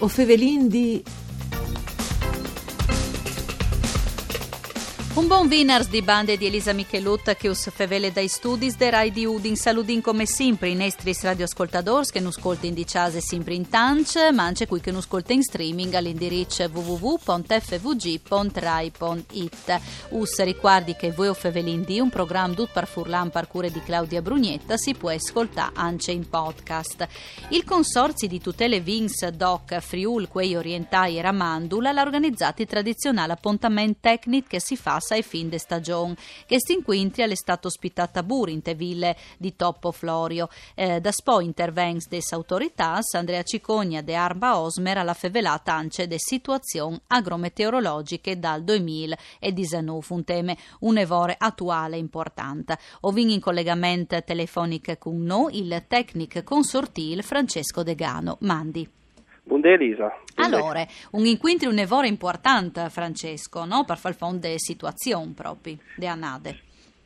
O fevelin di... Un buon winners di bande di Elisa Michelutta che us fevele dai studi de Rai di Udin. Saludin come sempre i nostri radioascoltatori che nos ascolta in diciase sempre in tanch, ma anche qui che nos ascolta in streaming all'indirizzo www.fvg.rai.it. Us ricordi che voi o fevelin di un programma dut par furlan parcure di Claudia Brugnetta si può ascoltare anche in podcast. Il consorzio di tutele Vins Doc Friul Quei Orientai e Ramandula l'ha organizzato il tradizionale appuntamento tecnico che si fa ai fin de stagione. Questi incontri è stato ospitata Bur in te ville di Toppo Florio. Eh, da spo intervens des autorità, Andrea Cicogna de Arba Osmer alla fevelata ance de situazioni agrometeorologiche dal 2019, un tema un evore attuale importante. Ovin in collegamento telefonico con noi il tecnico consortil Francesco De Gano. Mandi. Bunde Elisa. Allora, un incontro un evore importante, Francesco, no? per far fare delle situazioni proprio, de Anade.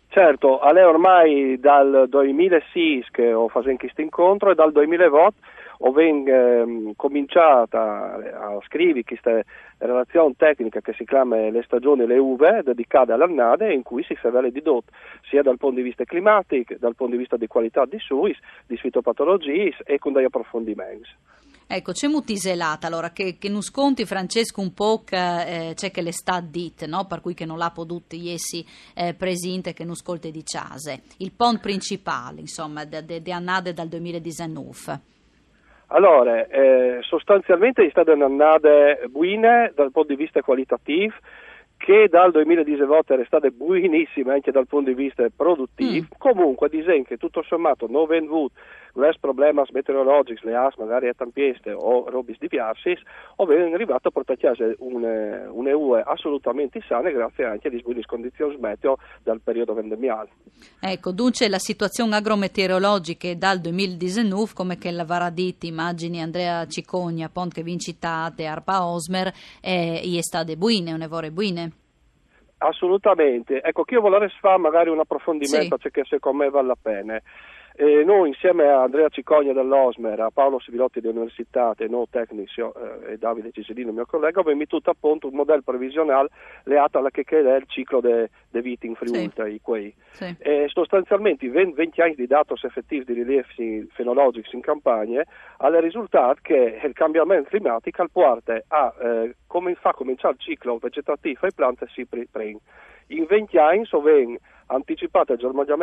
Certo, a lei ormai dal 2006 che ho fatto questo incontro e dal 2008 ho eh, cominciato a scrivere questa relazione tecnica che si chiama Le stagioni e le uve, dedicata all'annade, in cui si fa vele di dot, sia dal punto di vista climatico, dal punto di vista di qualità di suis, di fitopatologie e con degli approfondimenti. Ecco, c'è mutiselata allora che, che non sconti Francesco un po' che eh, c'è che le sta dit, no? per cui che non l'ha potuto essi eh, presente che non scolte di Ciase. Il pont principale, insomma, di annade dal 2019. Allora, eh, sostanzialmente è stata un'annade buona dal punto di vista qualitativo che dal 2018 è stata buonissima anche dal punto di vista produttivo, mm. comunque disegno che tutto sommato non venduto les problemi meteorologici, le as magari a tampieste o robis diversi, o vengono arrivato a portare a casa un'EUE assolutamente sana grazie anche alle buone condizioni meteo dal periodo vendemmiale. Ecco, dunque la situazione agrometeorologica dal 2019, come che la Varaditi, immagini Andrea Cicogna, Pont che vincitate, Arpa Osmer, eh, è state buine, un'evore buine? Assolutamente. Ecco, che io volevo fare magari un approfondimento sì. perché secondo me vale la pena. E noi insieme a Andrea Cicogna dell'Osmer, a Paolo Sivilotti dell'Università, No Tecnicio eh, e Davide Ciselino, mio collega, abbiamo tutto appunto un modello previsionale legato alla che è il ciclo dei de viti in Friulta, sì. quei. Sì. E sostanzialmente 20 anni di datos effettivi di rilievi fenologici in campagne hanno risultato che il cambiamento climatico porta a eh, come fa cominciare il ciclo vegetativo e piante si prendono. In 20 anni so anticipato il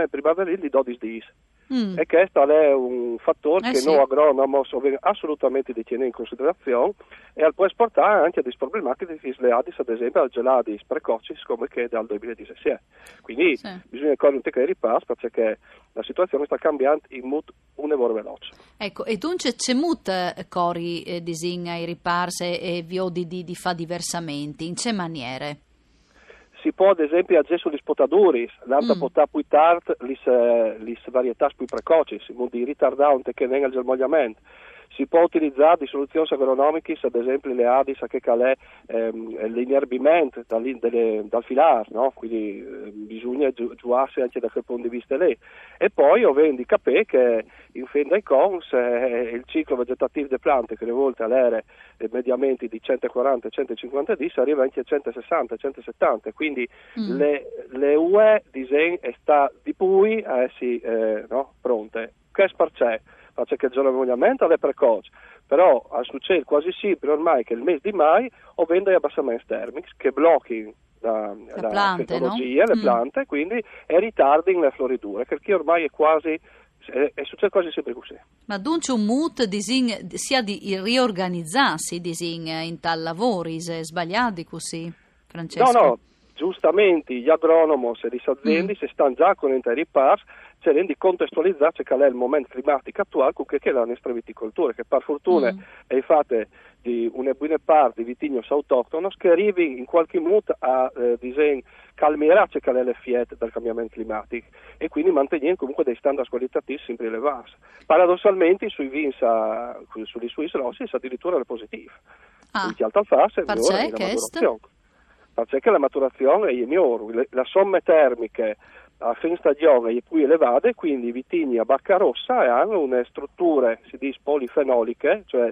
primaverile di 12 giorni. Mm. E questo è un fattore eh che sì. noi agronomi assolutamente di tenere in considerazione e può portare anche a delle problematiche di sleadis, ad esempio a gelati precoci come che dal 2017. Quindi sì. bisogna correre un tecnico ripasso perché la situazione sta cambiando in modo un evore veloce. Ecco, e dunque c'è molto eh, cori eh, disegna i riparse e viodi di, di fa diversamente, in che maniere? Si può ad esempio agire sugli spotaduri, l'alta mm. potà più tard, le eh, varietà più precoci, si può ritardare che venga il germogliamento si può utilizzare di soluzioni agronomiche, ad esempio le ADIS che calè ehm, l'inerbimento dal, dal filare, no? quindi eh, bisogna giuarsi anche da quel punto di vista lì. E poi ho vendi capire che in fin dei cons eh, il ciclo vegetativo delle piante, che le volte all'era eh, mediamente di 140-150 di, si arriva anche a 160-170, quindi mm. le, le, UE disegno sta di pui a essi eh, no? pronte. Che sparc'è? Faccia che il germogliamento è precoce, però succede quasi sempre ormai che il mese di mai o vende gli abbassamenti termici che blocchi la, la, la tecnologia, no? le mm. piante, quindi e ritardino le floridure, perché ormai è quasi è, è successo quasi sempre così. Ma dunque un disin, sia di riorganizzarsi disin, in tal lavori, se sbagliati così, Francesco? No, no, giustamente gli agronomi e le aziende mm. si stanno già con interi pass cioè di contestualizzare qual è il momento climatico attuale con che è la nostra viticoltura, che per fortuna mm. è fatta di una buona parte di vitignos autoctonos che arrivi in qualche modo a eh, disegno calmierà qual è l'effetto del cambiamento climatico e quindi mantenere comunque dei standard qualitativi sempre elevati. Paradossalmente sui vins, sugli Swiss Rossi è addirittura positivo. Ah. In alta fase è la maturazione. Perché la maturazione è migliore, la somme termiche a fin stagione e più elevate, quindi vitigni a bacca rossa hanno una strutture, si dice, polifenoliche, cioè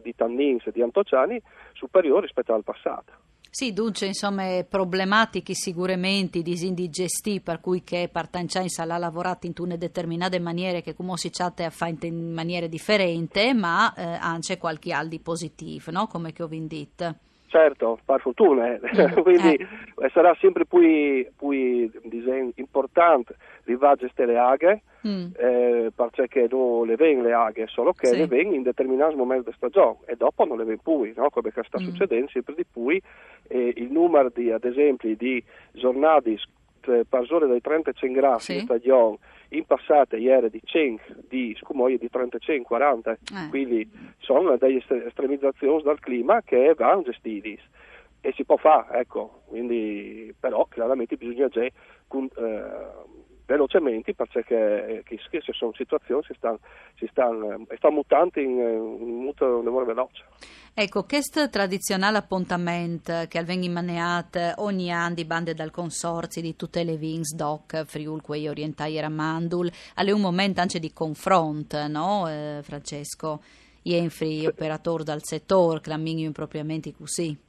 di tannins e di antociani superiore rispetto al passato. Sì, dunque, insomma, problematiche sicuramente, disindigesti, per cui che partanciai sarà lavorato in una determinate maniere che come si chatte a fare in maniere differenti, ma eh, anche qualche aldi positivo, no? Come che ho detto. Certo, per fortuna, eh. mm. quindi eh. sarà sempre più, più importante rivagere queste aghe, mm. eh, perché non le vengono le aghe, solo che sì. le vengono in determinati momenti della stagione e dopo non le vengono più, no? come sta mm. succedendo sempre di più, eh, il numero di, ad esempio, di giornate per ore dai 30 gradi sì. in stagione in passato ieri di 100 di scumoie di 35-40 eh. quindi sono delle estremizzazioni dal clima che vanno gestiti e si può fare ecco quindi però chiaramente bisogna già con, eh, velocemente perché che, che sono situazioni si stanno, si stanno, stanno mutando in, in molto veloce. Ecco, questo tradizionale appuntamento che avviene in maneat ogni anno di bande dal consorzio di tutte le Vins, Doc, Friulque, Orientai e Ramandul, è un momento anche di confronto, no, eh, Francesco? Ienfri, operatori dal settore, clammino impropriamente così.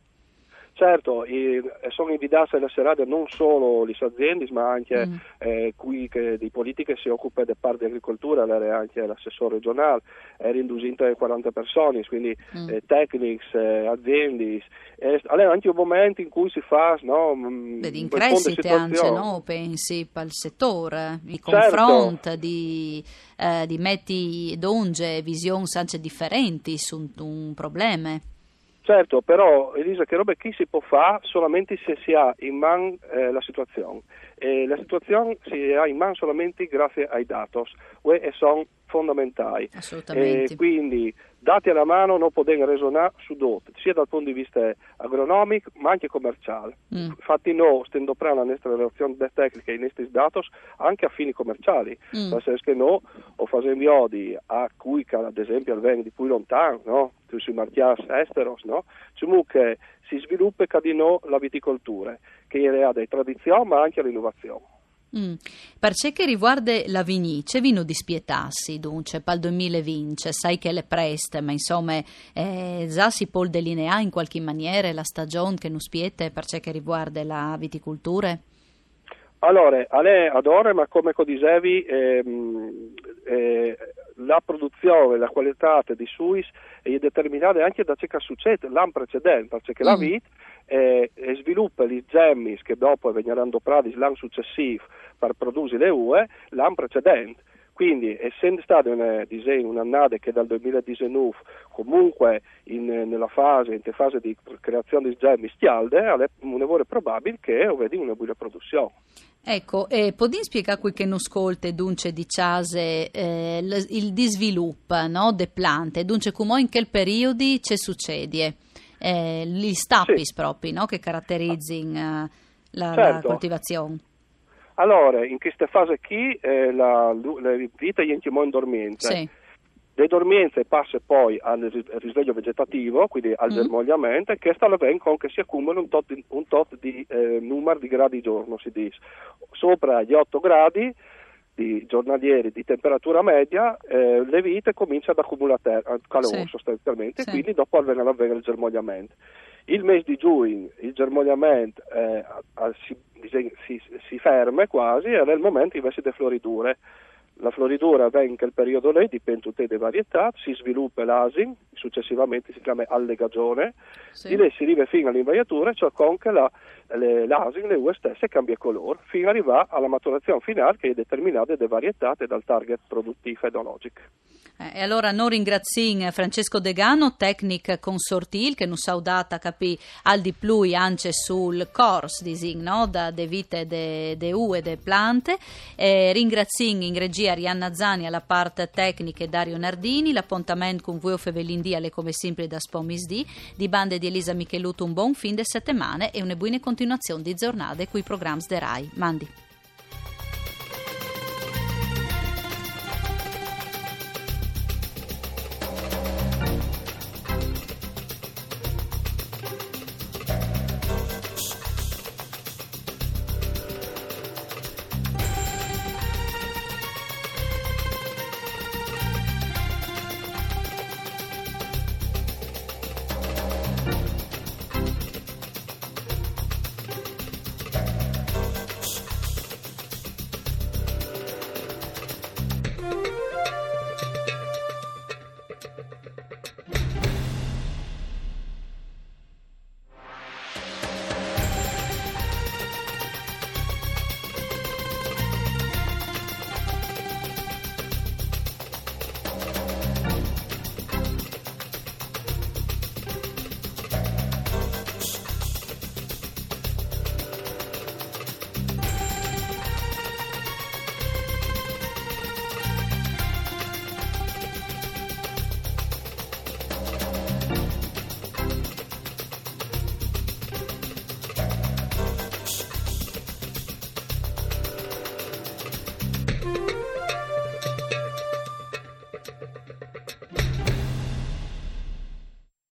Certo, e sono invitati alla serata non solo le aziende, ma anche mm. eh, qui che di politica si occupa del parte di agricoltura, anche l'assessore regionale, era indusito 40 persone, quindi mm. eh, tecnici, eh, aziende. Eh, allora anche un momento in cui si fa no, Beh, di increscite anche, no? pensi al settore, di certo. confronto, di, eh, di metti donge, visioni anche differenti su un, un problema. Certo, però Elisa, che roba chi si può fare solamente se si ha in mano eh, la situazione. E la situazione si ha in mano solamente grazie ai dati, e sono fondamentali. Assolutamente. E quindi dati alla mano non possono ragionare su tutto, sia dal punto di vista agronomico ma anche commerciale. Mm. Infatti noi stiamo prendendo la nostra relazione tecnica in questi dati anche a fini commerciali, mm. nel senso che noi o facciamo odi a cui ad esempio al di più lontano, no? sui marchias esteros, no? Che si sviluppa di noi la viticoltura, che è delle tradizioni ma anche l'innovazione. Mm. Per ciò che riguarda la vinice, vino dispietassi, dunque, per il 2020, sai che le preste, ma insomma, eh, già si può delineare in qualche maniera la stagione che non spiete per ciò che riguarda la viticoltura? Allora, a lei adora, ma come dicevi, ehm, eh, la produzione, la qualità di Suis è determinata anche da ciò che succede l'anno precedente, perché mm. la vita eh, sviluppa gli gemmi che dopo verranno prati l'anno successivo per produrre le UE l'anno precedente. Quindi, essendo stata una, un'annata che dal 2019 comunque in, nella fase, in fase di creazione di gemmi stialde, è un probabile che vedi una buona produzione. Ecco, eh, puoi spiegare qui che non ascolta dunque di case eh, il, il di sviluppo no, de piante, dunque come in che periodo ci succede? Eh, gli stappi sì. proprio no, che caratterizzano eh, la, certo. la coltivazione. Allora, in questa fase qui eh, la, la, vita è in dormiente. Sì. Le dormienze passa poi al risveglio vegetativo, quindi al mm. germogliamento, e questo avviene con che si accumula un tot, un tot di eh, numero di gradi giorno, si dice. Sopra gli 8 gradi di giornalieri di temperatura media, eh, le vite cominciano ad accumulare calore sì. sostanzialmente, sì. quindi dopo avviene, avviene il germogliamento. Il mese di giugno il germogliamento eh, si, si, si, ferma quasi e nel momento invece di floridure. La floridura avviene in quel periodo lì, dipende tutte le varietà, si sviluppa l'asin, successivamente si chiama allegagione, sì. di lì si arriva fino all'invaiatura, cioè con che la, le, l'asin, le ue stesse, cambia colore, fino ad arrivare alla maturazione finale che è determinata da varietà e dal target produttivo edologico. Eh, e allora non ringrazio Francesco Degano, tecnic consortil, che non saudata capì al di più anche sul corso di no? da de vite de, de U e de plante. Eh, ringrazio in regia Arianna Zani alla parte tecnica e Dario Nardini, l'appuntamento con voi Fevelindì alle come sempre da Spomis D, di bande di Elisa Micheluto un buon fin de settimane e una buona continuazione di giornate qui programmi de RAI. Mandi.